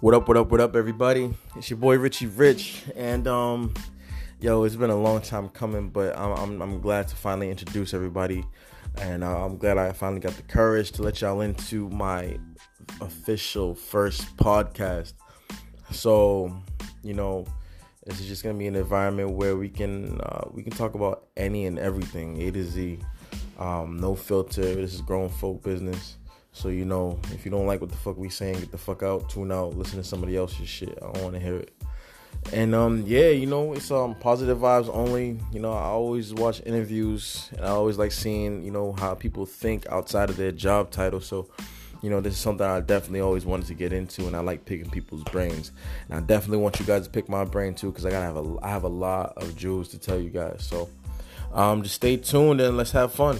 What up, what up, what up, everybody? It's your boy Richie Rich, and um, yo, it's been a long time coming, but I'm I'm, I'm glad to finally introduce everybody, and uh, I'm glad I finally got the courage to let y'all into my official first podcast. So, you know, this is just gonna be an environment where we can uh, we can talk about any and everything, A to Z, um, no filter. This is grown folk business. So you know, if you don't like what the fuck we saying, get the fuck out, tune out, listen to somebody else's shit. I don't want to hear it. And um, yeah, you know, it's um positive vibes only. You know, I always watch interviews, and I always like seeing you know how people think outside of their job title. So, you know, this is something I definitely always wanted to get into, and I like picking people's brains. And I definitely want you guys to pick my brain too, because I gotta have a I have a lot of jewels to tell you guys. So, um, just stay tuned and let's have fun.